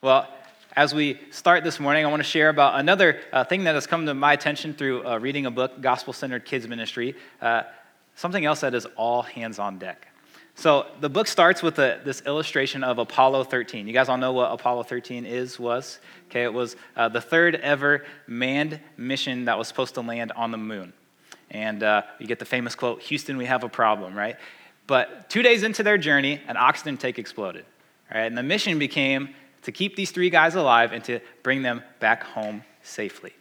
Well, as we start this morning, I want to share about another uh, thing that has come to my attention through uh, reading a book, Gospel Centered Kids Ministry, uh, something else that is all hands on deck. So the book starts with a, this illustration of Apollo 13. You guys all know what Apollo 13 is, was? Okay, it was uh, the third ever manned mission that was supposed to land on the moon. And uh, you get the famous quote, Houston, we have a problem, right? But two days into their journey, an oxygen tank exploded. Right? And the mission became to keep these three guys alive and to bring them back home safely.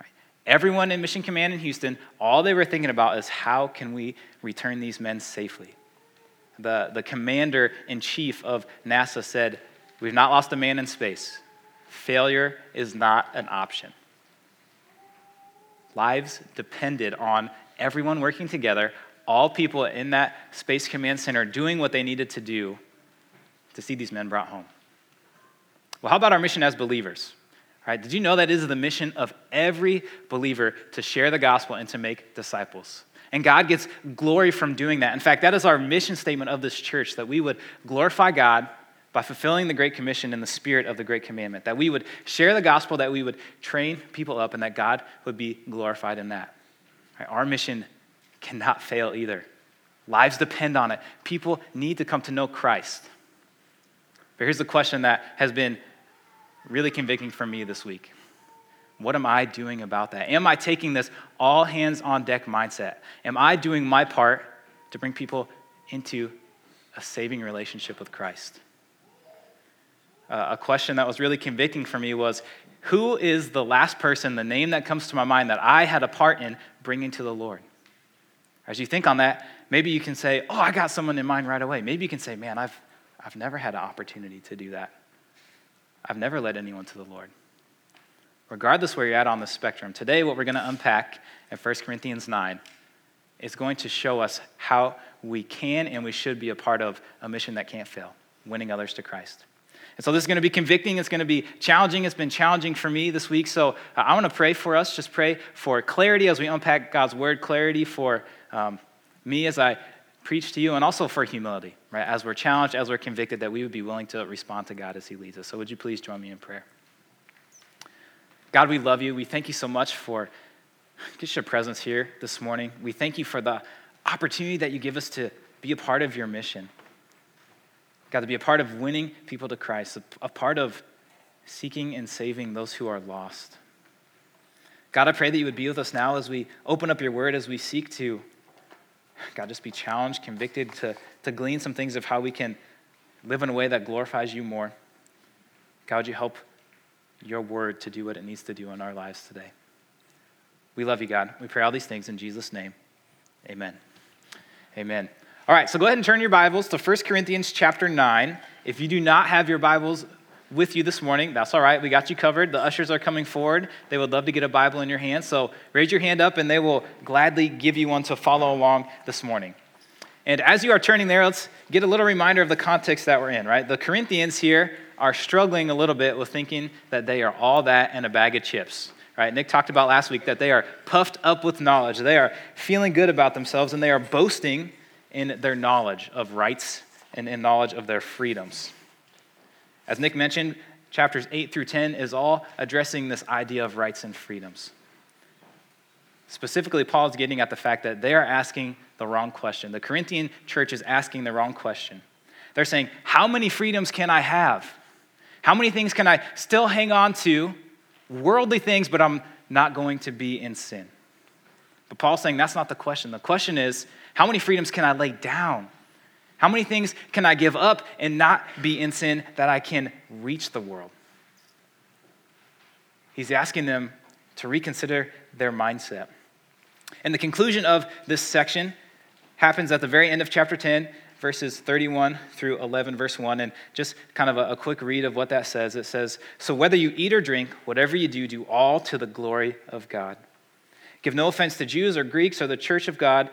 Right? Everyone in Mission Command in Houston, all they were thinking about is how can we return these men safely? The, the commander in chief of NASA said, We've not lost a man in space. Failure is not an option. Lives depended on everyone working together, all people in that Space Command Center doing what they needed to do to see these men brought home. Well, how about our mission as believers? Right? Did you know that is the mission of every believer to share the gospel and to make disciples? And God gets glory from doing that. In fact, that is our mission statement of this church that we would glorify God by fulfilling the Great Commission in the spirit of the Great Commandment, that we would share the gospel, that we would train people up, and that God would be glorified in that. Right? Our mission cannot fail either. Lives depend on it. People need to come to know Christ. But here's the question that has been really convicting for me this week. What am I doing about that? Am I taking this all hands on deck mindset? Am I doing my part to bring people into a saving relationship with Christ? Uh, a question that was really convicting for me was who is the last person, the name that comes to my mind that I had a part in bringing to the Lord? As you think on that, maybe you can say, Oh, I got someone in mind right away. Maybe you can say, Man, I've, I've never had an opportunity to do that. I've never led anyone to the Lord. Regardless where you're at on the spectrum, today what we're going to unpack in 1 Corinthians 9 is going to show us how we can and we should be a part of a mission that can't fail winning others to Christ. And so this is going to be convicting. It's going to be challenging. It's been challenging for me this week. So uh, I want to pray for us. Just pray for clarity as we unpack God's word, clarity for um, me as I preach to you, and also for humility, right? As we're challenged, as we're convicted, that we would be willing to respond to God as He leads us. So, would you please join me in prayer? God, we love you. We thank you so much for just your presence here this morning. We thank you for the opportunity that you give us to be a part of your mission. God, to be a part of winning people to Christ, a part of seeking and saving those who are lost. God, I pray that you would be with us now as we open up your word, as we seek to God, just be challenged, convicted to, to glean some things of how we can live in a way that glorifies you more. God, would you help your word to do what it needs to do in our lives today? We love you, God. We pray all these things in Jesus' name. Amen. Amen. All right, so go ahead and turn your Bibles to 1 Corinthians chapter 9. If you do not have your Bibles with you this morning. That's all right. We got you covered. The ushers are coming forward. They would love to get a Bible in your hand. So raise your hand up and they will gladly give you one to follow along this morning. And as you are turning there, let's get a little reminder of the context that we're in, right? The Corinthians here are struggling a little bit with thinking that they are all that and a bag of chips. Right? Nick talked about last week that they are puffed up with knowledge. They are feeling good about themselves and they are boasting in their knowledge of rights and in knowledge of their freedoms. As Nick mentioned, chapters 8 through 10 is all addressing this idea of rights and freedoms. Specifically, Paul is getting at the fact that they are asking the wrong question. The Corinthian church is asking the wrong question. They're saying, How many freedoms can I have? How many things can I still hang on to? Worldly things, but I'm not going to be in sin. But Paul's saying that's not the question. The question is, How many freedoms can I lay down? How many things can I give up and not be in sin that I can reach the world? He's asking them to reconsider their mindset. And the conclusion of this section happens at the very end of chapter 10, verses 31 through 11, verse 1. And just kind of a, a, quick read of what that says it says, So whether you eat or drink, whatever you do, do all to the glory of God. Give no offense to Jews or Greeks or the church of God,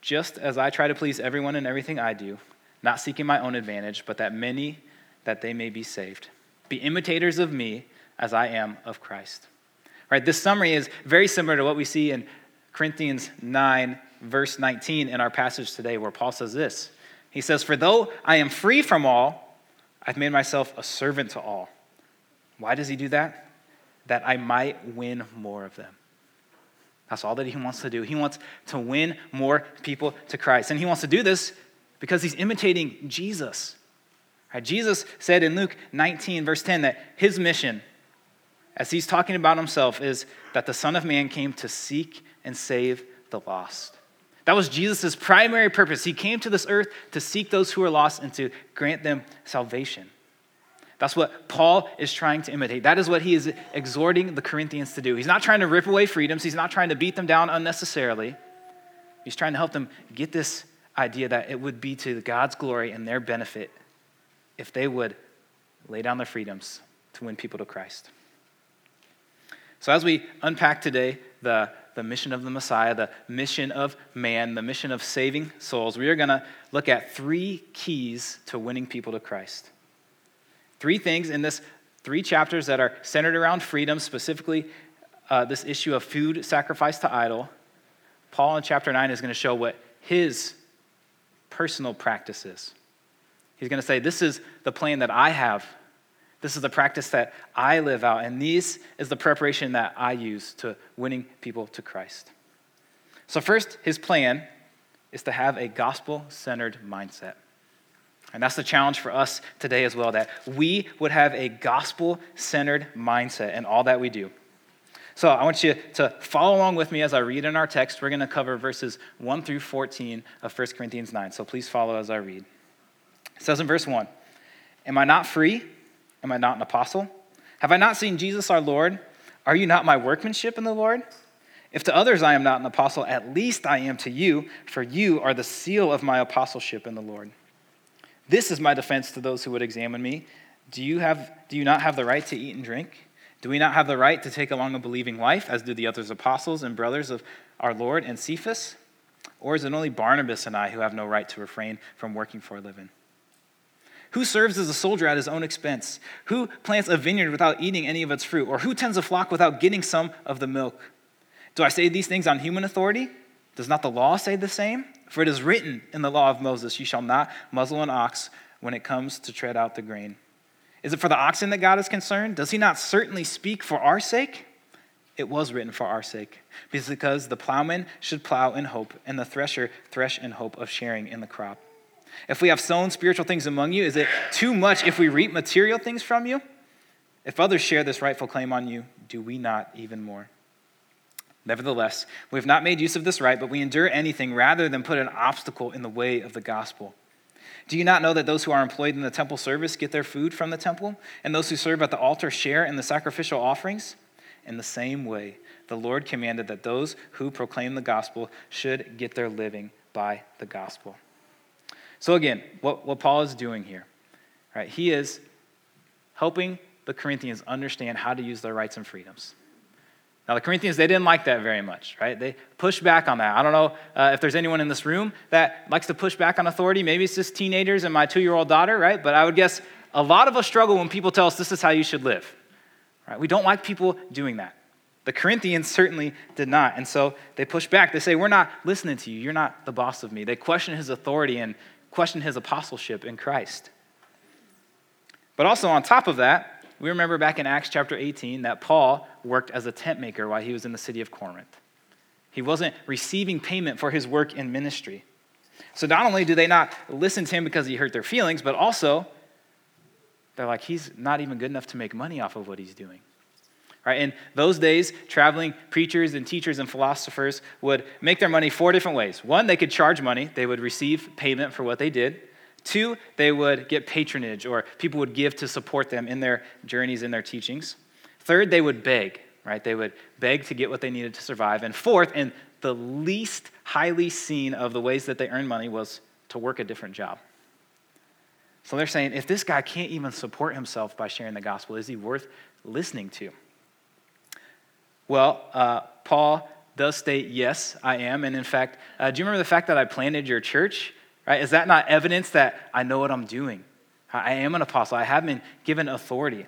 just as I try to please everyone in everything I do, not seeking my own advantage, but that many that they may be saved. Be imitators of me as I am of Christ. All right, this summary is very similar to what we see in Corinthians 9, verse 19 in our passage today, where Paul says this. He says, For though I am free from all, I've made myself a servant to all, Why does he do that? That I might win more of them. That's all that he wants to do. He wants to win more people to Christ. And he wants to do this because he's imitating Jesus. Right? Jesus said in Luke 19, verse 10, that his mission, as he's talking about himself, is that the Son of Man came to seek and save the lost. That was Jesus' primary purpose. He came to this earth to seek those who are lost and to grant them salvation. That's what Paul is trying to imitate. That is what he is exhorting the Corinthians to do. He's not trying to rip away freedoms, he's not trying to beat them down unnecessarily. He's trying to help them get this idea that it would be to God's glory and their benefit if they would lay down their freedoms to win people to Christ. So, as we unpack today the, the mission of the Messiah, the mission of man, the mission of saving souls, we are going to look at three keys to winning people to Christ. Three things in this three chapters that are centered around freedom, specifically uh, this issue of food sacrificed to idol. Paul in chapter 9 is going to show what his personal practice is. He's going to say, This is the plan that I have. This is the practice that I live out. And this is the preparation that I use to winning people to Christ. So, first, his plan is to have a gospel centered mindset. And that's the challenge for us today as well, that we would have a gospel centered mindset in all that we do. So I want you to follow along with me as I read in our text. We're going to cover verses 1 through 14 of 1 Corinthians 9. So please follow as I read. It says in verse 1 Am I not free? Am I not an apostle? Have I not seen Jesus our Lord? Are you not my workmanship in the Lord? If to others I am not an apostle, at least I am to you, for you are the seal of my apostleship in the Lord. This is my defense to those who would examine me. Do you, have, do you not have the right to eat and drink? Do we not have the right to take along a believing wife, as do the other apostles and brothers of our Lord and Cephas? Or is it only Barnabas and I who have no right to refrain from working for a living? Who serves as a soldier at his own expense? Who plants a vineyard without eating any of its fruit? Or who tends a flock without getting some of the milk? Do I say these things on human authority? Does not the law say the same? For it is written in the law of Moses, You shall not muzzle an ox when it comes to tread out the grain. Is it for the oxen that God is concerned? Does he not certainly speak for our sake? It was written for our sake, because the plowman should plow in hope, and the thresher thresh in hope of sharing in the crop. If we have sown spiritual things among you, is it too much if we reap material things from you? If others share this rightful claim on you, do we not even more? Nevertheless, we have not made use of this right, but we endure anything rather than put an obstacle in the way of the gospel. Do you not know that those who are employed in the temple service get their food from the temple, and those who serve at the altar share in the sacrificial offerings? In the same way, the Lord commanded that those who proclaim the gospel should get their living by the gospel. So, again, what, what Paul is doing here, right? He is helping the Corinthians understand how to use their rights and freedoms. Now, the Corinthians, they didn't like that very much, right? They pushed back on that. I don't know uh, if there's anyone in this room that likes to push back on authority. Maybe it's just teenagers and my two year old daughter, right? But I would guess a lot of us struggle when people tell us this is how you should live, right? We don't like people doing that. The Corinthians certainly did not. And so they push back. They say, We're not listening to you. You're not the boss of me. They question his authority and question his apostleship in Christ. But also, on top of that, we remember back in Acts chapter 18 that Paul worked as a tent maker while he was in the city of Corinth. He wasn't receiving payment for his work in ministry. So not only do they not listen to him because he hurt their feelings, but also they're like, he's not even good enough to make money off of what he's doing. Right? In those days, traveling preachers and teachers and philosophers would make their money four different ways. One, they could charge money, they would receive payment for what they did. Two, they would get patronage, or people would give to support them in their journeys, in their teachings. Third, they would beg, right? They would beg to get what they needed to survive. And fourth, and the least highly seen of the ways that they earned money was to work a different job. So they're saying, if this guy can't even support himself by sharing the gospel, is he worth listening to? Well, uh, Paul does state, yes, I am. And in fact, uh, do you remember the fact that I planted your church? Right? Is that not evidence that I know what I'm doing? I am an apostle. I have been given authority.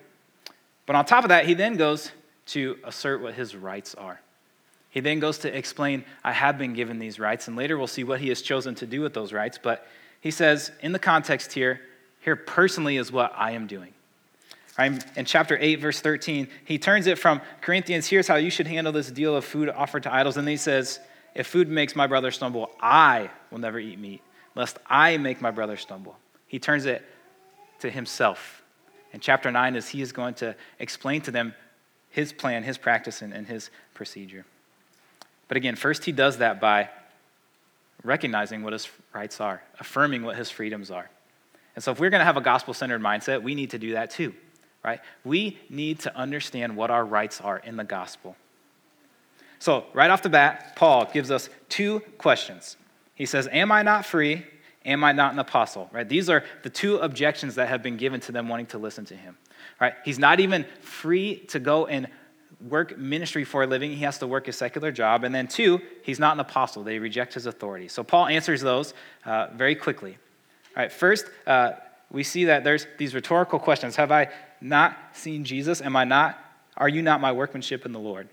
But on top of that, he then goes to assert what his rights are. He then goes to explain, I have been given these rights, and later we'll see what he has chosen to do with those rights. But he says, in the context here, here personally is what I am doing. I'm in chapter 8, verse 13, he turns it from Corinthians, here's how you should handle this deal of food offered to idols. And then he says, If food makes my brother stumble, I will never eat meat, lest I make my brother stumble. He turns it to himself. And chapter 9, is he is going to explain to them his plan, his practice, and, and his procedure. But again, first he does that by recognizing what his rights are, affirming what his freedoms are. And so if we're going to have a gospel centered mindset, we need to do that too right? We need to understand what our rights are in the gospel. So, right off the bat, Paul gives us two questions. He says, Am I not free? Am I not an apostle? Right? These are the two objections that have been given to them wanting to listen to him. Right? He's not even free to go and work ministry for a living. He has to work a secular job. And then, two, he's not an apostle. They reject his authority. So, Paul answers those uh, very quickly. All right, first, uh, we see that there's these rhetorical questions Have I not seen Jesus? Am I not? Are you not my workmanship in the Lord?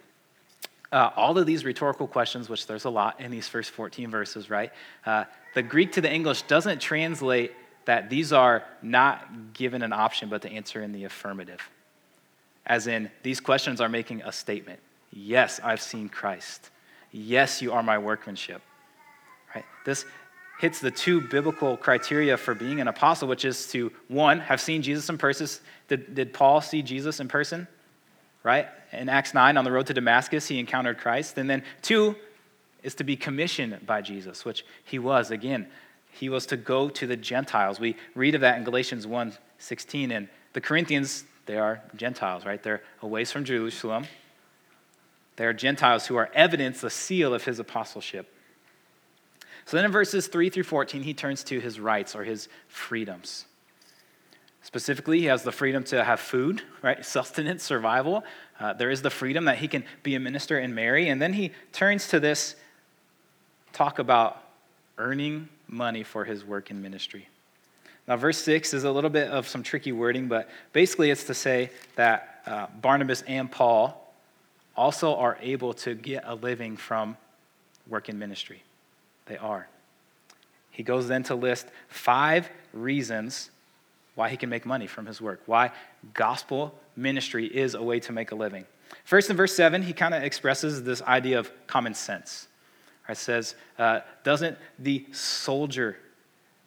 Uh, all of these rhetorical questions, which there's a lot in these first 14 verses, right? Uh, the Greek to the English doesn't translate that these are not given an option, but to answer in the affirmative. As in, these questions are making a statement. Yes, I've seen Christ. Yes, you are my workmanship. Right? This, hits the two biblical criteria for being an apostle, which is to, one, have seen Jesus in person. Did, did Paul see Jesus in person? Right? In Acts 9, on the road to Damascus, he encountered Christ. And then, two, is to be commissioned by Jesus, which he was. Again, he was to go to the Gentiles. We read of that in Galatians 1 16. And the Corinthians, they are Gentiles, right? They're away from Jerusalem. They are Gentiles who are evidence, the seal of his apostleship. So then in verses 3 through 14, he turns to his rights or his freedoms. Specifically, he has the freedom to have food, right? Sustenance, survival. Uh, there is the freedom that he can be a minister and marry. And then he turns to this talk about earning money for his work in ministry. Now, verse 6 is a little bit of some tricky wording, but basically it's to say that uh, Barnabas and Paul also are able to get a living from work in ministry. They are. He goes then to list five reasons why he can make money from his work, why gospel ministry is a way to make a living. First, in verse 7, he kind of expresses this idea of common sense. It says, uh, Doesn't the soldier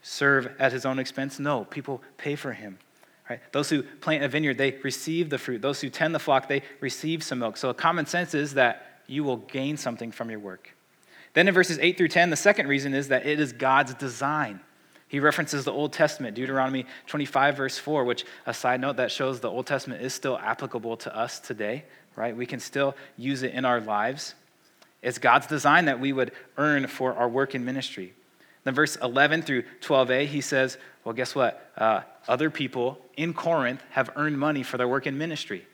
serve at his own expense? No, people pay for him. Right? Those who plant a vineyard, they receive the fruit. Those who tend the flock, they receive some milk. So, common sense is that you will gain something from your work. Then in verses 8 through 10, the second reason is that it is God's design. He references the Old Testament, Deuteronomy 25, verse 4, which, a side note, that shows the Old Testament is still applicable to us today, right? We can still use it in our lives. It's God's design that we would earn for our work in ministry. Then, verse 11 through 12a, he says, Well, guess what? Uh, other people in Corinth have earned money for their work in ministry.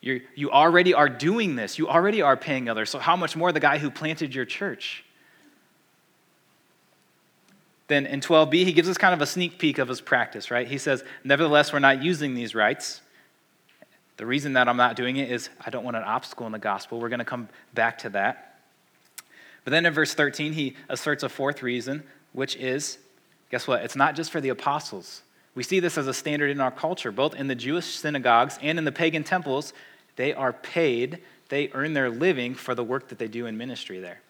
you you already are doing this. You already are paying others. So, how much more the guy who planted your church? Then in 12b, he gives us kind of a sneak peek of his practice, right? He says, Nevertheless, we're not using these rights. The reason that I'm not doing it is I don't want an obstacle in the gospel. We're going to come back to that. But then in verse 13, he asserts a fourth reason, which is guess what? It's not just for the apostles. We see this as a standard in our culture, both in the Jewish synagogues and in the pagan temples. They are paid, they earn their living for the work that they do in ministry there.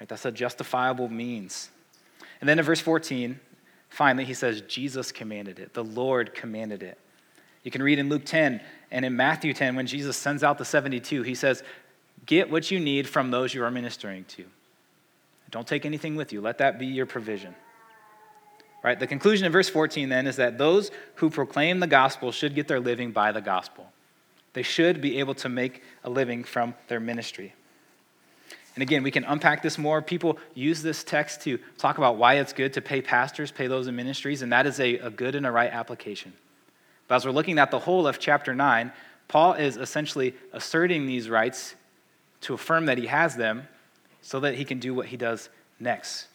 Right? That's a justifiable means. And then in verse 14, finally, he says, Jesus commanded it. The Lord commanded it. You can read in Luke 10 and in Matthew 10, when Jesus sends out the 72, he says, Get what you need from those you are ministering to. Don't take anything with you. Let that be your provision. Right? The conclusion in verse 14 then is that those who proclaim the gospel should get their living by the gospel. They should be able to make a living from their ministry. And again, we can unpack this more. People use this text to talk about why it's good to pay pastors, pay those in ministries, and that is a, a good and a right application. But as we're looking at the whole of chapter 9, Paul is essentially asserting these rights to affirm that he has them so that he can do what he does next,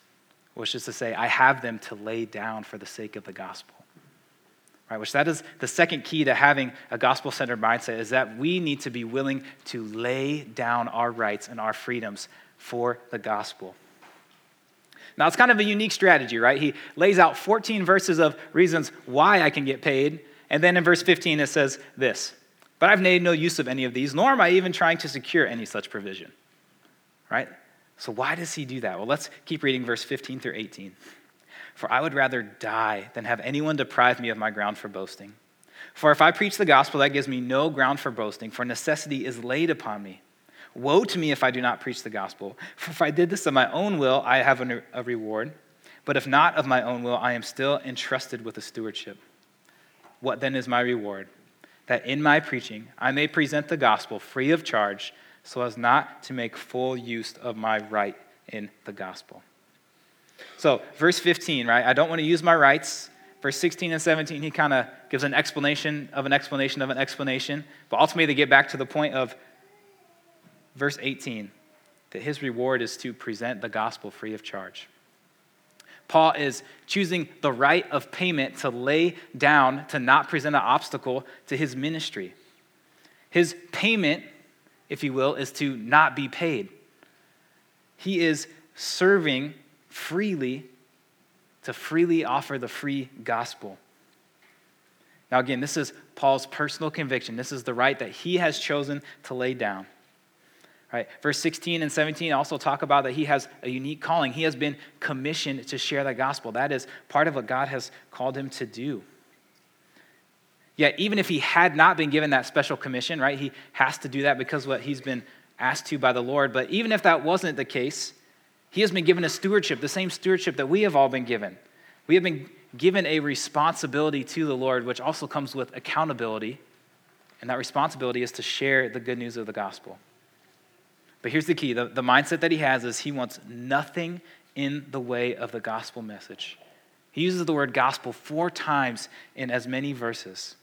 which is to say, I have them to lay down for the sake of the gospel. Right, which that is the second key to having a gospel centered mindset is that we need to be willing to lay down our rights and our freedoms for the gospel. Now, it's kind of a unique strategy, right? He lays out 14 verses of reasons why I can get paid, And then in verse 15, it says this But I've made no use of any of these, nor am I even trying to secure any such provision. Right? So, why does he do that? Well, let's keep reading verse 15 through 18. For I would rather die than have anyone deprive me of my ground for boasting. For if I preach the gospel, that gives me no ground for boasting, for necessity is laid upon me. Woe to me if I do not preach the gospel. For if I did this of my own will, I have a reward. But if not of my own will, I am still entrusted with a stewardship. What then is my reward? That in my preaching I may present the gospel free of charge, so as not to make full use of my right in the gospel. So, verse 15, right? I don't want to use my rights. Verse 16 and 17, he kind of gives an explanation of an explanation of an explanation. But ultimately, they get back to the point of verse 18 that his reward is to present the gospel free of charge. Paul is choosing the right of payment to lay down to not present an obstacle to his ministry. His payment, if you will, is to not be paid. He is serving freely to freely offer the free gospel. Now, again, this is Paul's personal conviction. This is the right that he has chosen to lay down. Right? Verse 16 and 17 also talk about that he has a unique calling. He has been commissioned to share the gospel. That is part of what God has called him to do. Yet, even if he had not been given that special commission, right, he has to do that because what he's been asked to by the Lord. But even if that wasn't the case, he has been given a stewardship, the same stewardship that we have all been given. We have been given a responsibility to the Lord, which also comes with accountability. And that responsibility is to share the good news of the gospel. But here's the key the, the mindset that he has is he wants nothing in the way of the gospel message. He uses the word gospel four times in as many verses.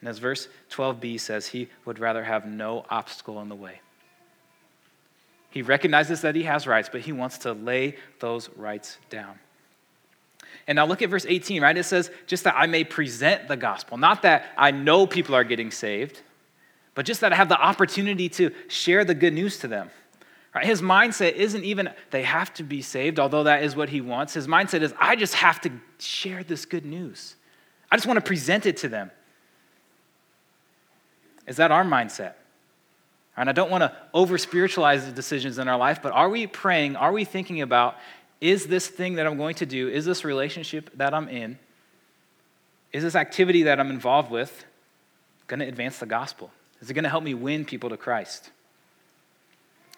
And as verse 12b says, he would rather have no obstacle in the way. He recognizes that he has rights, but he wants to lay those rights down. And now look at verse 18, right? It says, just that I may present the gospel. Not that I know people are getting saved, but just that I have the opportunity to share the good news to them. Right? His mindset isn't even they have to be saved, although that is what he wants. His mindset is I just have to share this good news. I just want to present it to them. Is that our mindset? And I don't want to over spiritualize the decisions in our life, but are we praying? Are we thinking about, is this thing that I'm going to do, is this relationship that I'm in, is this activity that I'm involved with going to advance the gospel? Is it going to help me win people to Christ?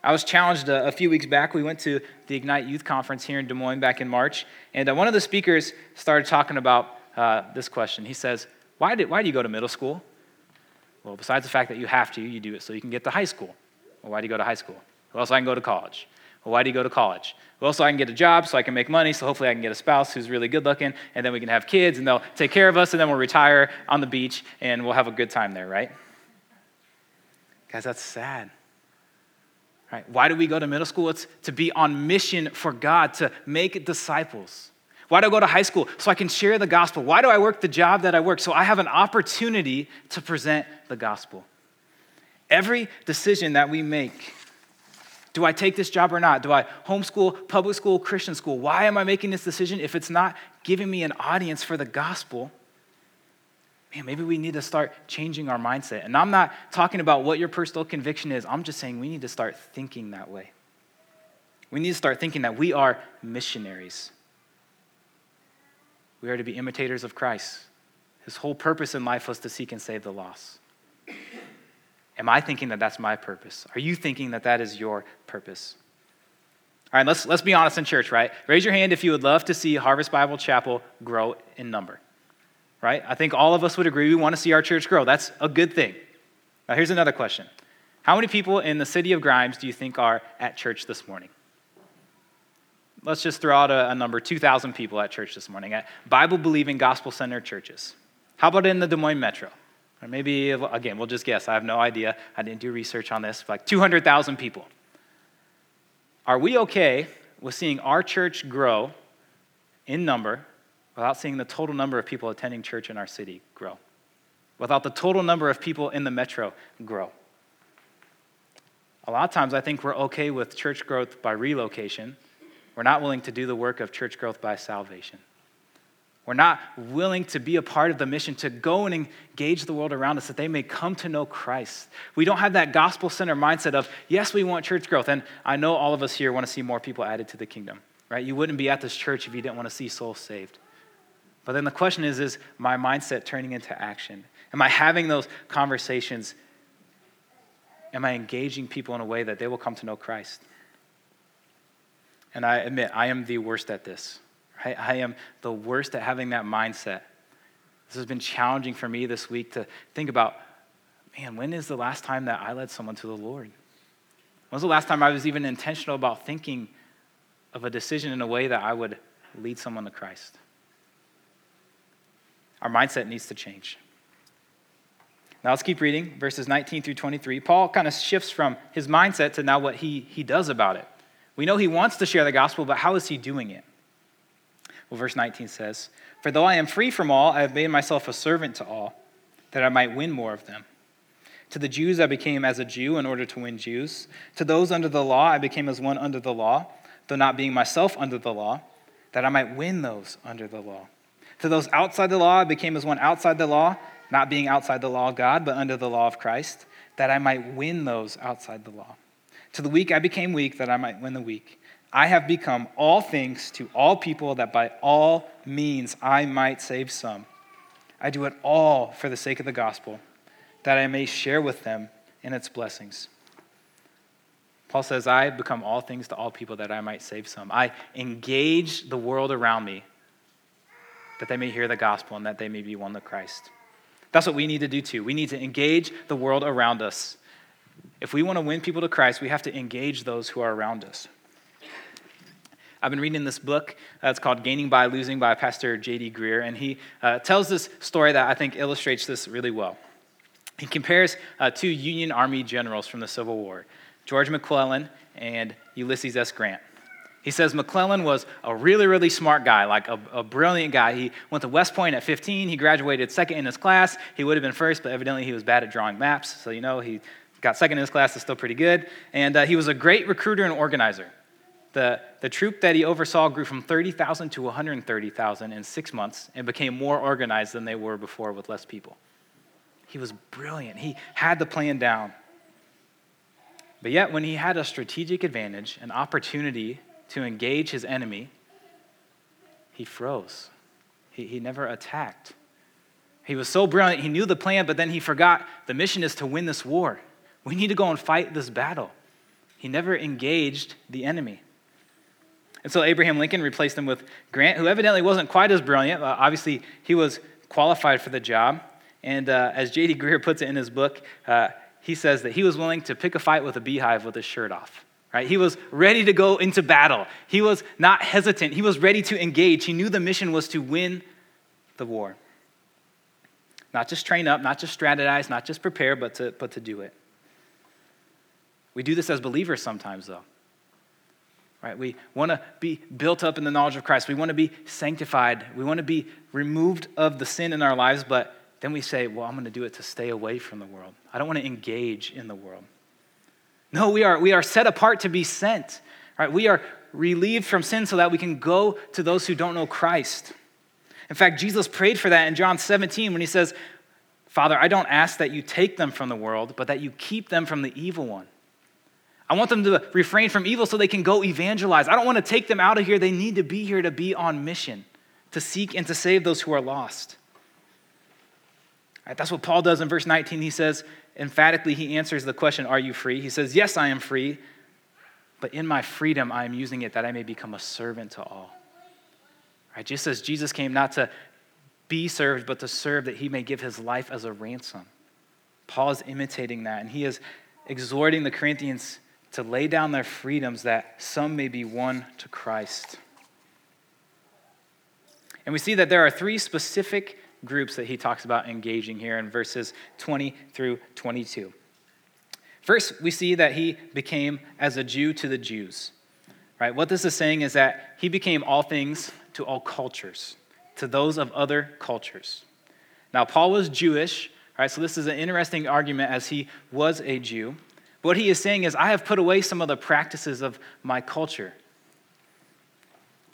I was challenged a, a, few weeks back. We went to the Ignite Youth Conference here in Des Moines back in March, and uh, one of the speakers started talking about uh, this question. He says, why, did, why do you go to middle school? Well, besides the fact that you have to, you do it so you can get to high school. Well, why do you go to high school? Well, so I can go to college. Well, why do you go to college? Well, so I can get a job, so I can make money, so hopefully I can get a spouse who's really good looking, and then we can have kids, and they'll take care of us, and then we'll retire on the beach, and we'll have a good time there, right? Guys, that's sad. Right? Why do we go to middle school? It's to be on mission for God, to make disciples. Why do I go to high school? So I can share the gospel. Why do I work the job that I work? So I have an opportunity to present the gospel. Every decision that we make, do I take this job or not? Do I homeschool, public school, Christian school? Why am I making this decision if it's not giving me an audience for the gospel? Man, maybe we need to start changing our mindset. And I'm not talking about what your personal conviction is, I'm just saying we need to start thinking that way. We need to start thinking that we are missionaries. We are to be imitators of Christ. His whole purpose in life was to seek and save the lost. Am I thinking that that's my purpose? Are you thinking that that is your purpose? All right, let's, let's be honest in church, right? Raise your hand if you would love to see Harvest Bible Chapel grow in number, right? I think all of us would agree we want to see our church grow. That's a good thing. Now, here's another question How many people in the city of Grimes do you think are at church this morning? Let's just throw out a, a number 2,000 people at church this morning at Bible believing, gospel centered churches. How about in the Des Moines metro? Or maybe, again, we'll just guess. I have no idea. I didn't do research on this. Like 200,000 people. Are we okay with seeing our church grow in number without seeing the total number of people attending church in our city grow? Without the total number of people in the metro grow? A lot of times I think we're okay with church growth by relocation we're not willing to do the work of church growth by salvation. We're not willing to be a part of the mission to go and engage the world around us that they may come to know Christ. We don't have that gospel center mindset of, yes, we want church growth. And I know all of us here want to see more people added to the kingdom, right? You wouldn't be at this church if you didn't want to see souls saved. But then the question is, is my mindset turning into action? Am I having those conversations? Am I engaging people in a way that they will come to know Christ? And I admit, I am the worst at this. I, I am the worst at having that mindset. This has been challenging for me this week to think about man, when is the last time that I led someone to the Lord? When was the last time I was even intentional about thinking of a decision in a way that I would lead someone to Christ? Our mindset needs to change. Now let's keep reading verses 19 through 23. Paul kind of shifts from his mindset to now what he, he does about it. We know he wants to share the gospel, but how is he doing it? Well, verse 19 says, For though I am free from all, I have made myself a servant to all, that I might win more of them. To the Jews I became as a Jew in order to win Jews. To those under the law I became as one under the law, though not being myself under the law, that I might win those under the law. To those outside the law I became as one outside the law, not being outside the law of God, but under the law of Christ, that I might win those outside the law. To the weak I became weak, that I might win the weak. I have become all things to all people that by all means I might save some. I do it all for the sake of the gospel, that I may share with them in its blessings. Paul says, I become all things to all people that I might save some. I engage the world around me that they may hear the gospel and that they may be won to Christ. That's what we need to do too. We need to engage the world around us. If we want to win people to Christ, we have to engage those who are around us. I've been reading this book. Uh, it's called Gaining by Losing by Pastor J.D. Greear, and he uh, tells this story that I think illustrates this really well. He compares uh, two Union Army generals from the Civil War, George McClellan and Ulysses S. Grant. He says McClellan was a really, really smart guy, like a, a, brilliant guy. He went to West Point at 15. He graduated second in his class. He would have been first, but evidently he was bad at drawing maps. So, you know, he got second in his class, is still pretty good. And uh, he was a great recruiter and organizer. The, the troop that he oversaw grew from 30,000 to 130,000 in six months and became more organized than they were before with less people. He was brilliant. He had the plan down. But yet, when he had a strategic advantage, an opportunity to engage his enemy, he froze. He, he never attacked. He was so brilliant, he knew the plan, but then he forgot the mission is to win this war. We need to go and fight this battle. He never engaged the enemy. And so Abraham Lincoln replaced him with Grant, who evidently wasn't quite as brilliant. Uh, obviously, he was qualified for the job. And uh, as J.D. Greear puts it in his book, uh, he says that he was willing to pick a fight with a beehive with his shirt off. Right? He was ready to go into battle. He was not hesitant. He was ready to engage. He knew the mission was to win the war. Not just train up, not just strategize, not just prepare, but to, but to do it. We do this as believers sometimes, though right? We want to be built up in the knowledge of Christ. We want to be sanctified. We want to be removed of the sin in our lives, but then we say, well, I'm going to do it to stay away from the world. I don't want to engage in the world. No, we are, we are set apart to be sent, right? We are relieved from sin so that we can go to those who don't know Christ. In fact, Jesus prayed for that in John 17 when he says, Father, I don't ask that you take them from the world, but that you keep them from the evil one. I want them to refrain from evil so they can go evangelize. I don't want to take them out of here. They need to be here to be on mission, to seek and to save those who are lost. Right, that's what Paul does in verse 19. He says, emphatically, he answers the question, Are you free? He says, Yes, I am free, but in my freedom, I am using it that I may become a servant to all. Right, just as Jesus came not to be served, but to serve that he may give his life as a ransom. Paul is imitating that, and he is exhorting the Corinthians to lay down their freedoms that some may be won to Christ. And we see that there are three specific groups that he talks about engaging here in verses 20 through 22. First, we see that he became as a Jew to the Jews. Right? What this is saying is that he became all things to all cultures, to those of other cultures. Now, Paul was Jewish, right? So this is an interesting argument as he was a Jew. What he is saying is, I have put away some of the practices of my culture.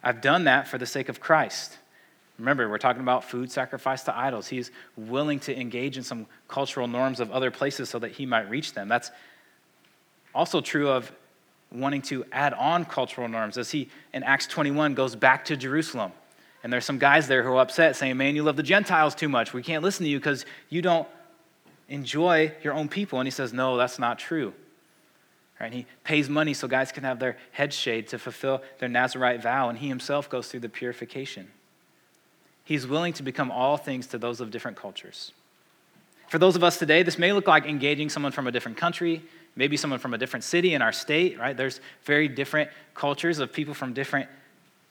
I've done that for the sake of Christ. Remember, we're talking about food sacrificed to idols. He's willing to engage in some cultural norms of other places so that he might reach them. That's also true of wanting to add on cultural norms as he, in Acts 21, goes back to Jerusalem. And there's some guys there who are upset saying, Man, you love the Gentiles too much. We can't listen to you because you don't enjoy your own people. And he says, No, that's not true. Right? And he pays money so guys can have their head shaved to fulfill their Nazarite vow, and he himself goes through the purification. He's willing to become all things to those of different cultures. For those of us today, this may look like engaging someone from a different country, maybe someone from a different city in our state, right? There's very different cultures of people from different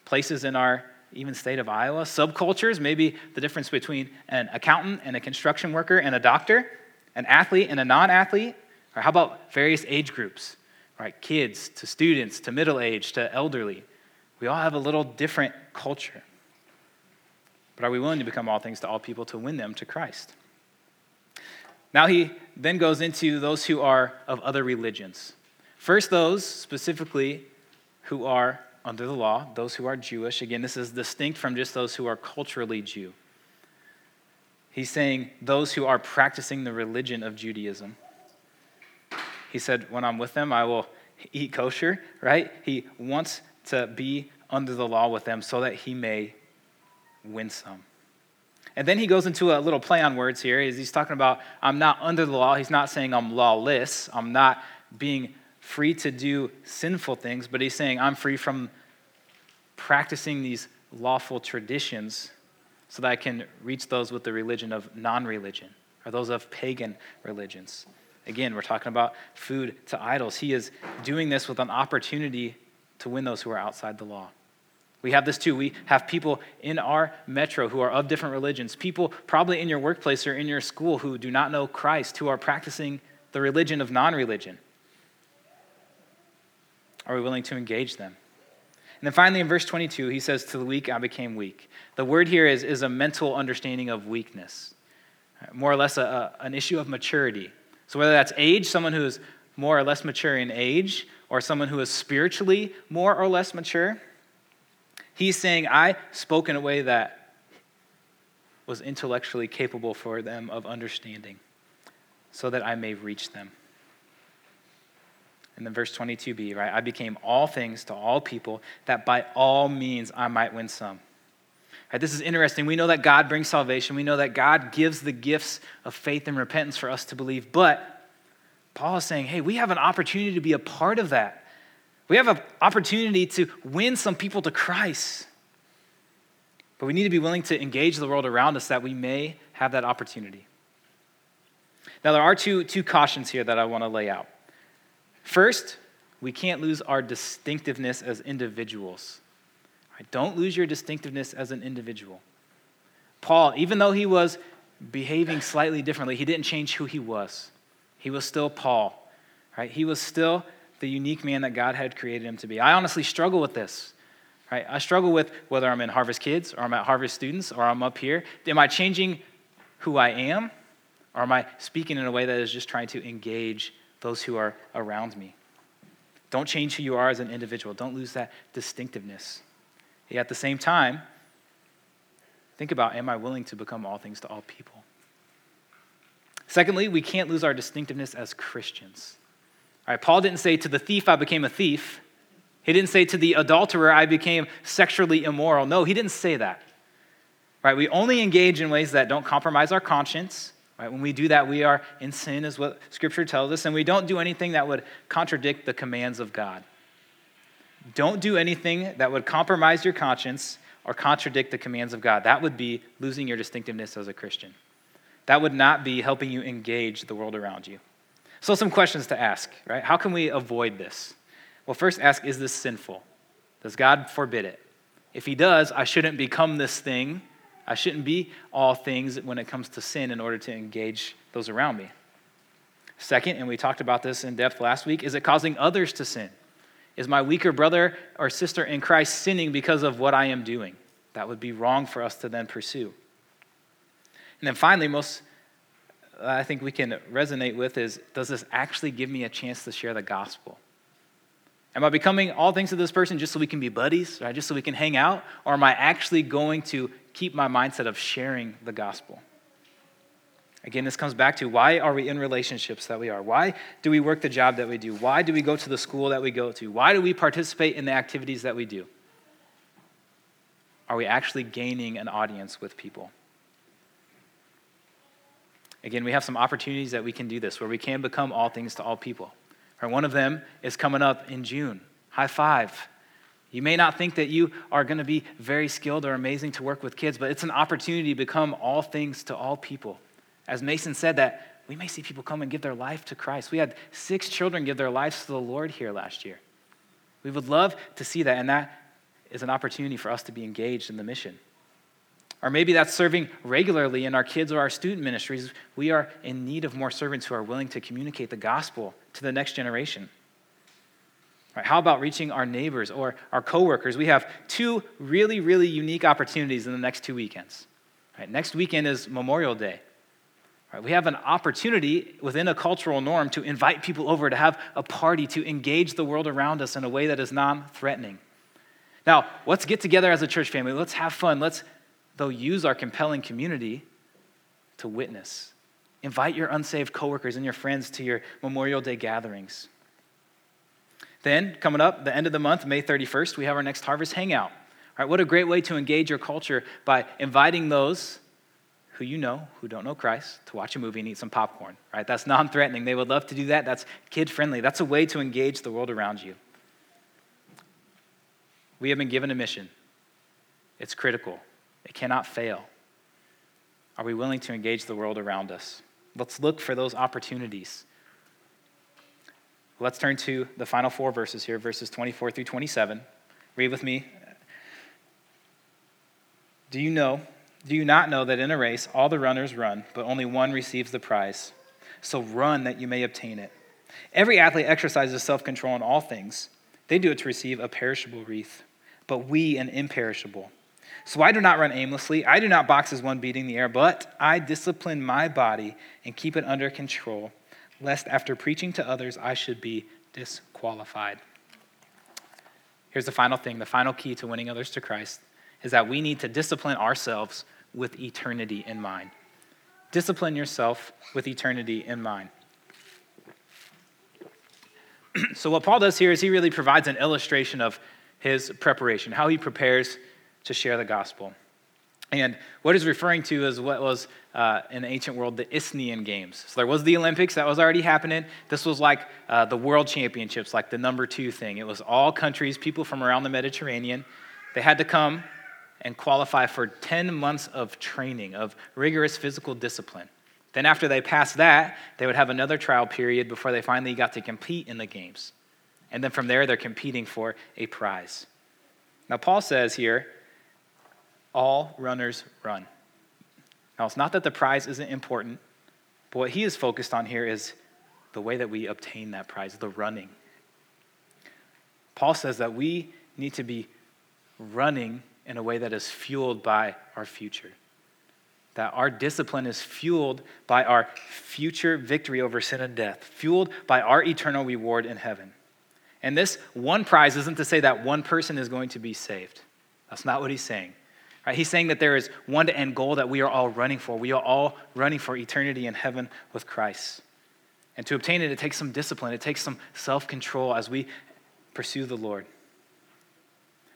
places in our even state of Iowa. Subcultures, maybe the difference between an accountant and a construction worker and a doctor, an athlete and a non athlete. Or how about various age groups, right? Kids to students to middle age to elderly. We all have a little different culture. But are we willing to become all things to all people to win them to Christ? Now he then goes into those who are of other religions. First, those specifically who are under the law, those who are Jewish. Again, this is distinct from just those who are culturally Jew. He's saying those who are practicing the religion of Judaism. He said, When I'm with them, I will eat kosher, right? He wants to be under the law with them so that he may win some. And then he goes into a little play on words here. He's talking about, I'm not under the law. He's not saying I'm lawless. I'm not being free to do sinful things, but he's saying I'm free from practicing these lawful traditions so that I can reach those with the religion of non religion or those of pagan religions. Again, we're talking about food to idols. He is doing this with an opportunity to win those who are outside the law. We have this too. We have people in our metro who are of different religions, people probably in your workplace or in your school who do not know Christ, who are practicing the religion of non religion. Are we willing to engage them? And then finally, in verse 22, he says, To the weak I became weak. The word here is, is a mental understanding of weakness, more or less a, a, an issue of maturity. So, whether that's age, someone who is more or less mature in age, or someone who is spiritually more or less mature, He's saying, I spoke in a way that was intellectually capable for them of understanding, so that I may reach them. And then verse 22b, right? I became all things to all people, that by all means I might win some. Right, this is interesting. We know that God brings salvation. We know that God gives the gifts of faith and repentance for us to believe. But Paul is saying, hey, we have an opportunity to be a part of that. We have an opportunity to win some people to Christ. But we need to be willing to engage the world around us that we may have that opportunity. Now, there are two, two cautions here that I want to lay out. First, we can't lose our distinctiveness as individuals. Right? Don't lose your distinctiveness as an individual. Paul, even though he was behaving slightly differently, he didn't change who he was. He was still Paul, right? He was still the unique man that God had created him to be. I honestly struggle with this. Right? I struggle with whether I'm in Harvest Kids or I'm at Harvest Students or I'm up here. Am I changing who I am or am I speaking in a way that is just trying to engage those who are around me? Don't change who you are as an individual. Don't lose that distinctiveness. Yet at the same time, think about am I willing to become all things to all people? Secondly, we can't lose our distinctiveness as Christians. All right, Paul didn't say, To the thief, I became a thief. He didn't say, To the adulterer, I became sexually immoral. No, he didn't say that. Right? We only engage in ways that don't compromise our conscience. Right? When we do that, we are in sin, is what Scripture tells us, and we don't do anything that would contradict the commands of God. Don't do anything that would compromise your conscience or contradict the commands of God. That would be losing your distinctiveness as a Christian. That would not be helping you engage the world around you. So, some questions to ask, right? How can we avoid this? Well, first ask Is this sinful? Does God forbid it? If He does, I shouldn't become this thing. I shouldn't be all things when it comes to sin in order to engage those around me. Second, and we talked about this in depth last week, is it causing others to sin? Is my weaker brother or sister in Christ sinning because of what I am doing? That would be wrong for us to then pursue. And then finally, most uh, I think we can resonate with is does this actually give me a chance to share the gospel? Am I becoming all things to this person just so we can be buddies, right? Just so we can hang out? Or am I actually going to keep my mindset of sharing the gospel? Again, this comes back to why are we in relationships that we are? Why do we work the job that we do? Why do we go to the school that we go to? Why do we participate in the activities that we do? Are we actually gaining an audience with people? Again, we have some opportunities that we can do this, where we can become all things to all people. Right, one of them is coming up in June. High five. You may not think that you are going to be very skilled or amazing to work with kids, but it's an opportunity to become all things to all people. As Mason said, that we may see people come and give their life to Christ. We had six children give their lives to the Lord here last year. We would love to see that, and that is an opportunity for us to be engaged in the mission. Or maybe that's serving regularly in our kids or our student ministries. We are in need of more servants who are willing to communicate the gospel to the next generation. Right, how about reaching our neighbors or our coworkers? We have two really, really unique opportunities in the next two weekends. Right, next weekend is Memorial Day. Right, we have an opportunity within a cultural norm to invite people over to have a party, to engage the world around us in a way that is non threatening. Now, let's get together as a church family. Let's have fun. Let's they'll use our compelling community to witness. Invite your unsaved coworkers and your friends to your Memorial Day gatherings. Then, coming up, the end of the month, May 31st, we have our next Harvest Hangout. All right, what a great way to engage your culture by inviting those who you know who don't know Christ to watch a movie and eat some popcorn. Right? That's non-threatening. They would love to do that. That's kid-friendly. That's a way to engage the world around you. We have been given a mission. It's critical. It cannot fail. Are we willing to engage the world around us? Let's look for those opportunities. Let's turn to the final four verses here, verses 24 through 27. Read with me. Do you know, do you not know that in a race all the runners run, but only one receives the prize? So run that you may obtain it. Every athlete exercises self control in all things. They do it to receive a perishable wreath, but we an imperishable. So I do not run aimlessly. I do not box as one beating the air, but I discipline my body and keep it under control, lest after preaching to others I should be disqualified. Here's the final thing the final key to winning others to Christ is that we need to discipline ourselves with eternity in mind. Discipline yourself with eternity in mind. so, what Paul does here is he really provides an illustration of his preparation, how he prepares to share the gospel. And what he's referring to is what was uh, in the ancient world the Isthmian Games. So there was the Olympics that was already happening. This was like uh, the World Championships, like the number two thing. It was all countries, people from around the Mediterranean. They had to come and qualify for 10 months of training, of rigorous physical discipline. Then, after they passed that, they would have another trial period before they finally got to compete in the games. And then from there, they're competing for a prize. Now, Paul says here all runners run. Now, it's not that the prize isn't important, but what he is focused on here is the way that we obtain that prize, the running. Paul says that we need to be running in a way that is fueled by our future. That our discipline is fueled by our future victory over sin and death, fueled by our eternal reward in heaven. And this one prize isn't to say that one person is going to be saved. That's not what he's saying. Right? He's saying that there is one end goal that we are all running for. We are all running for eternity in heaven with Christ. And to obtain it, it takes some discipline, it takes some self control as we pursue the Lord.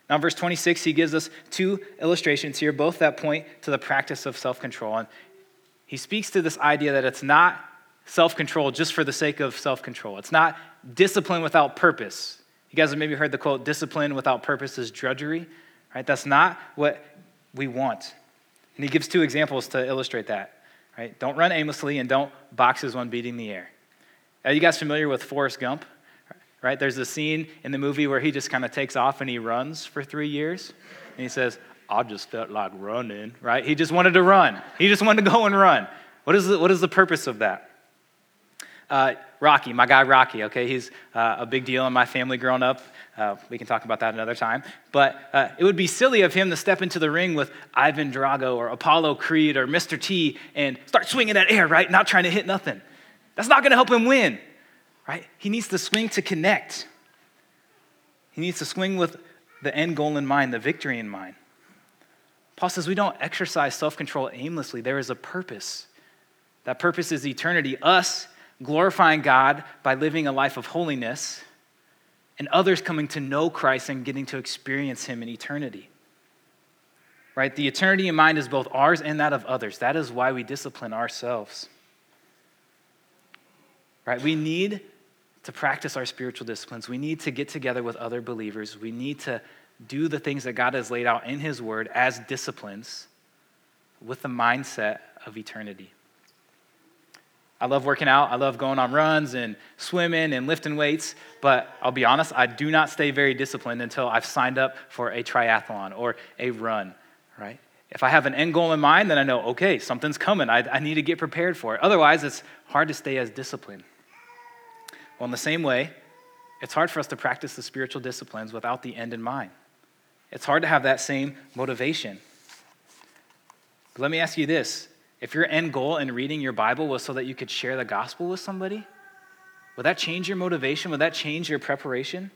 Now, verse 26, he gives us two illustrations here, both that point to the practice of self control. And he speaks to this idea that it's not self control just for the sake of self control, it's not discipline without purpose. You guys have maybe heard the quote, discipline without purpose is drudgery, right? That's not what we want. And he gives two examples to illustrate that. Right? Don't run aimlessly and don't box as one beating the air. Are you guys familiar with Forrest Gump? Right? There's a scene in the movie where he just kind of takes off and he runs for three years. And he says, I just felt like running, right? He just wanted to run. He just wanted to go and run. What is the, what is the purpose of that? Uh, Rocky, my guy Rocky, okay? He's uh, a big deal in my family growing up. Uh, we can talk about that another time. But uh, it would be silly of him to step into the ring with Ivan Drago or Apollo Creed or Mr. T and start swinging that air, right? Not trying to hit nothing. That's not going to help him win, right? He needs to swing to connect. He needs to swing with the end goal in mind, the victory in mind. Paul says we don't exercise self control aimlessly, there is a purpose. That purpose is eternity, us glorifying God by living a life of holiness, and others coming to know Christ and getting to experience Him in eternity. Right? The eternity in mind is both ours and that of others. That is why we discipline ourselves. Right? We need to practice our spiritual disciplines. We need to get together with other believers. We need to do the things that God has laid out in His Word as disciplines with the mindset of eternity. I love working out. I love going on runs and swimming and lifting weights, but I'll be honest, I do not stay very disciplined until I've signed up for a triathlon or a run, right? If I have an end goal in mind, then I know, okay, something's coming. I, I need to get prepared for it. Otherwise, it's hard to stay as disciplined. Well, in the same way, it's hard for us to practice the spiritual disciplines without the end in mind. It's hard to have that same motivation. But let me ask you this if your end goal in reading your Bible was so that you could share the gospel with somebody, would that change your motivation? Would that change your preparation?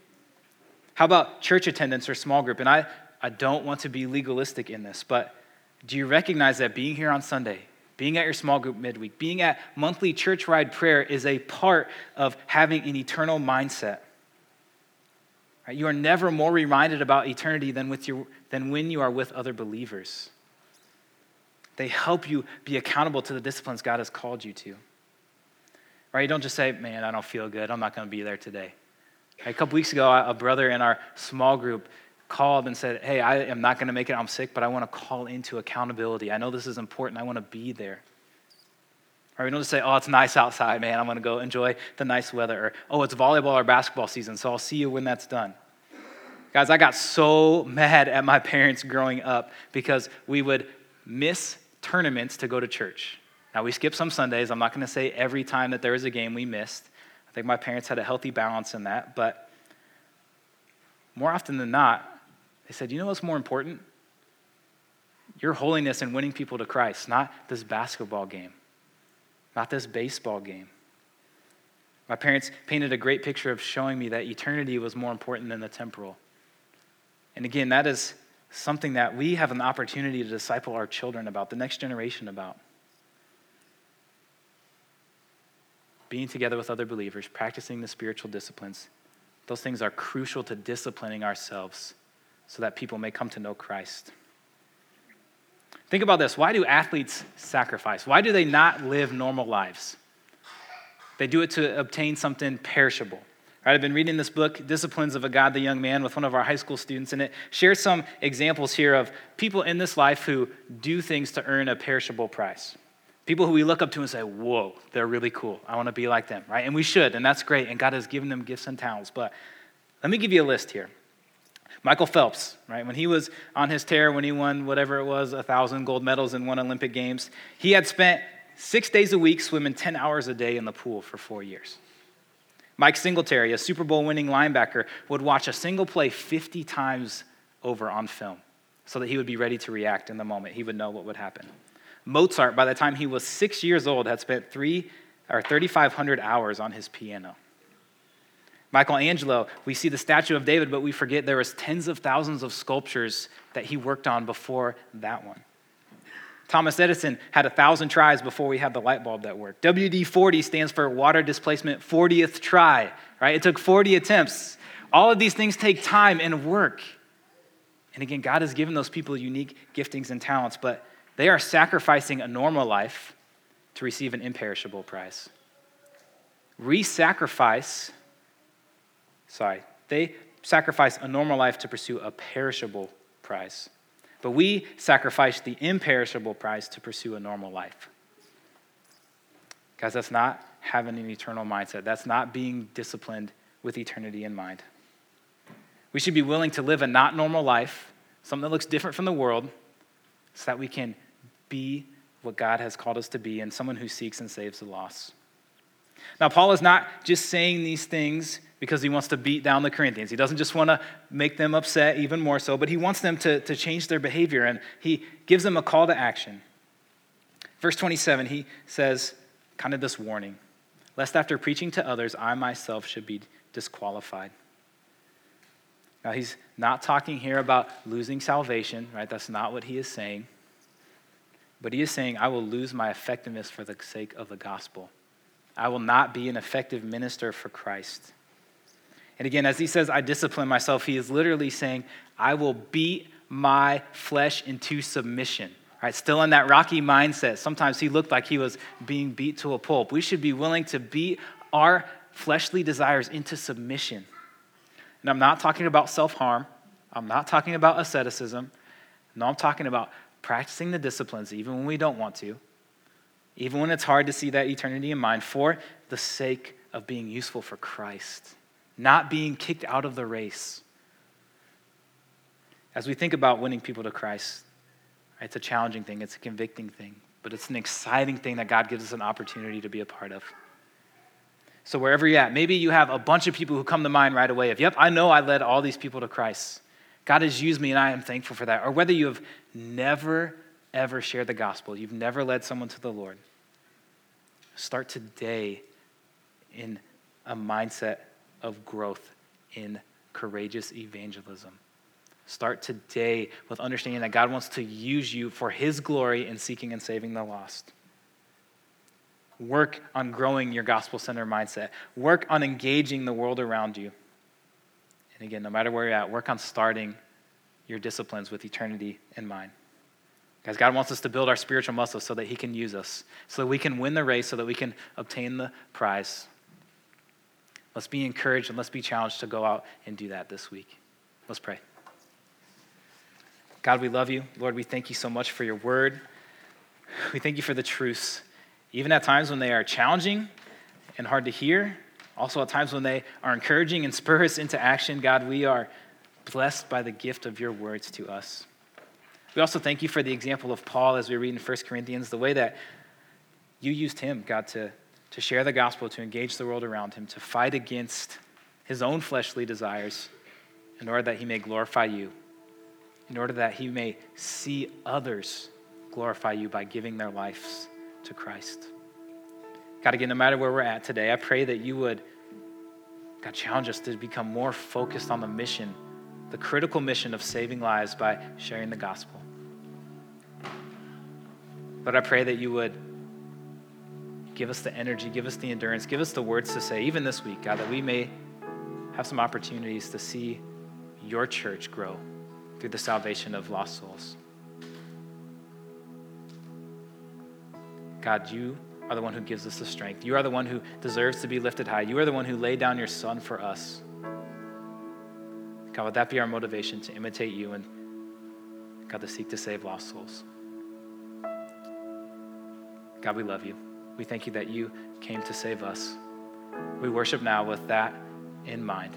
How about church attendance or small group? And I, I don't want to be legalistic in this, but do you recognize that being here on Sunday, being at your small group midweek, being at monthly church ride prayer is a part of having an eternal mindset. Right? You are never more reminded about eternity than, with your, than when you are with other believers. They help you be accountable to the disciplines God has called you to. Right? You don't just say, man, I don't feel good. I'm not going to be there today. A couple weeks ago, a brother in our small group called and said, Hey, I am not going to make it. I'm sick, but I want to call into accountability. I know this is important. I want to be there. Or we don't just say, Oh, it's nice outside, man. I'm going to go enjoy the nice weather. Or, Oh, it's volleyball or basketball season, so I'll see you when that's done. Guys, I got so mad at my parents growing up because we would miss tournaments to go to church. Now, we skip some Sundays. I'm not going to say every time that there was a game we missed. I think my parents had a healthy balance in that. But more often than not, they said, You know what's more important? Your holiness and winning people to Christ, not this basketball game, not this baseball game. My parents painted a great picture of showing me that eternity was more important than the temporal. And again, that is something that we have an opportunity to disciple our children about, the next generation about. Being together with other believers, practicing the spiritual disciplines, those things are crucial to disciplining ourselves so that people may come to know Christ. Think about this why do athletes sacrifice? Why do they not live normal lives? They do it to obtain something perishable. Right, I've been reading this book, Disciplines of a Godly Young Man, with one of our high school students, and it shares some examples here of people in this life who do things to earn a perishable price. People who we look up to and say, Whoa, they're really cool. I want to be like them, right? And we should, and that's great, and God has given them gifts and talents. But let me give you a list here. Michael Phelps, right? When he was on his tear, when he won whatever it was, a thousand gold medals in one Olympic Games, he had spent six days a week swimming 10 hours a day in the pool for four years. Mike Singletary, a Super Bowl winning linebacker, would watch a single play 50 times over on film so that he would be ready to react in the moment. He would know what would happen. Mozart, by the time he was six years old, had spent three or 3,500 hours on his piano. Michelangelo, we see the statue of David, but we forget there was tens of thousands of sculptures that he worked on before that one. Thomas Edison had a thousand tries before we had the light bulb that worked. WD 40 stands for water displacement 40th try, right? It took 40 attempts. All of these things take time and work. And again, God has given those people unique giftings and talents, but they are sacrificing a normal life to receive an imperishable prize. Re sacrifice sorry, they sacrifice a normal life to pursue a perishable prize. But we sacrifice the imperishable prize to pursue a normal life. Guys, that's not having an eternal mindset. That's not being disciplined with eternity in mind. We should be willing to live a not normal life, something that looks different from the world, so that we can be what God has called us to be and someone who seeks and saves the lost. Now, Paul is not just saying these things because he wants to beat down the Corinthians. He doesn't just want to make them upset even more so, but he wants them to, to change their behavior and he gives them a call to action. Verse 27, he says, kind of this warning lest after preaching to others, I myself should be disqualified. Now, he's not talking here about losing salvation, right? That's not what he is saying. But he is saying, I will lose my effectiveness for the sake of the gospel. I will not be an effective minister for Christ. And again, as he says, I discipline myself, he is literally saying, I will beat my flesh into submission. Right, still in that rocky mindset. Sometimes he looked like he was being beat to a pulp. We should be willing to beat our fleshly desires into submission. And I'm not talking about self harm, I'm not talking about asceticism. No, I'm talking about practicing the disciplines even when we don't want to, even when it's hard to see that eternity in mind, for the sake of being useful for Christ, not being kicked out of the race. As we think about winning people to Christ, it's a challenging thing, it's a convicting thing, but it's an exciting thing that God gives us an opportunity to be a part of. So, wherever you're at, maybe you have a bunch of people who come to mind right away of, yep, I know I led all these people to Christ. God has used me and I am thankful for that. Or whether you have never, ever shared the gospel, you've never led someone to the Lord, start today in a mindset of growth in courageous evangelism. Start today with understanding that God wants to use you for His glory in seeking and saving the lost. Work on growing your gospel centered mindset. Work on engaging the world around you. And again, no matter where you're at, work on starting your disciplines with eternity in mind. Guys, God wants us to build our spiritual muscles so that He can use us, so that we can win the race, so that we can obtain the prize. Let's be encouraged and let's be challenged to go out and do that this week. Let's pray. God, we love you. Lord, we thank you so much for your word. We thank you for the truths, even at times when they are challenging and hard to hear, also at times when they are encouraging and spur us into action. God, we are blessed by the gift of your words to us. We also thank you for the example of Paul as we read in 1 Corinthians, the way that you used him, God, to, to share the gospel, to engage the world around him, to fight against his own fleshly desires in order that he may glorify you in order that he may see others glorify you by giving their lives to Christ. God, again, no matter where we're at today, I pray that you would, God, challenge us to become more focused on the mission, the critical mission of saving lives by sharing the gospel. But I pray that you would give us the energy, give us the endurance, give us the words to say, even this week, God, that we may have some opportunities to see your church grow through the salvation of lost souls. God, you are the one who gives us the strength. You are the one who deserves to be lifted high. You are the one who laid down your son for us. God, would that be our motivation to imitate you and, God, to seek to save lost souls? God, we love you. We thank you that you came to save us. We worship now with that in mind.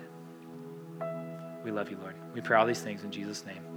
We love you, Lord. We pray all these things in Jesus' name.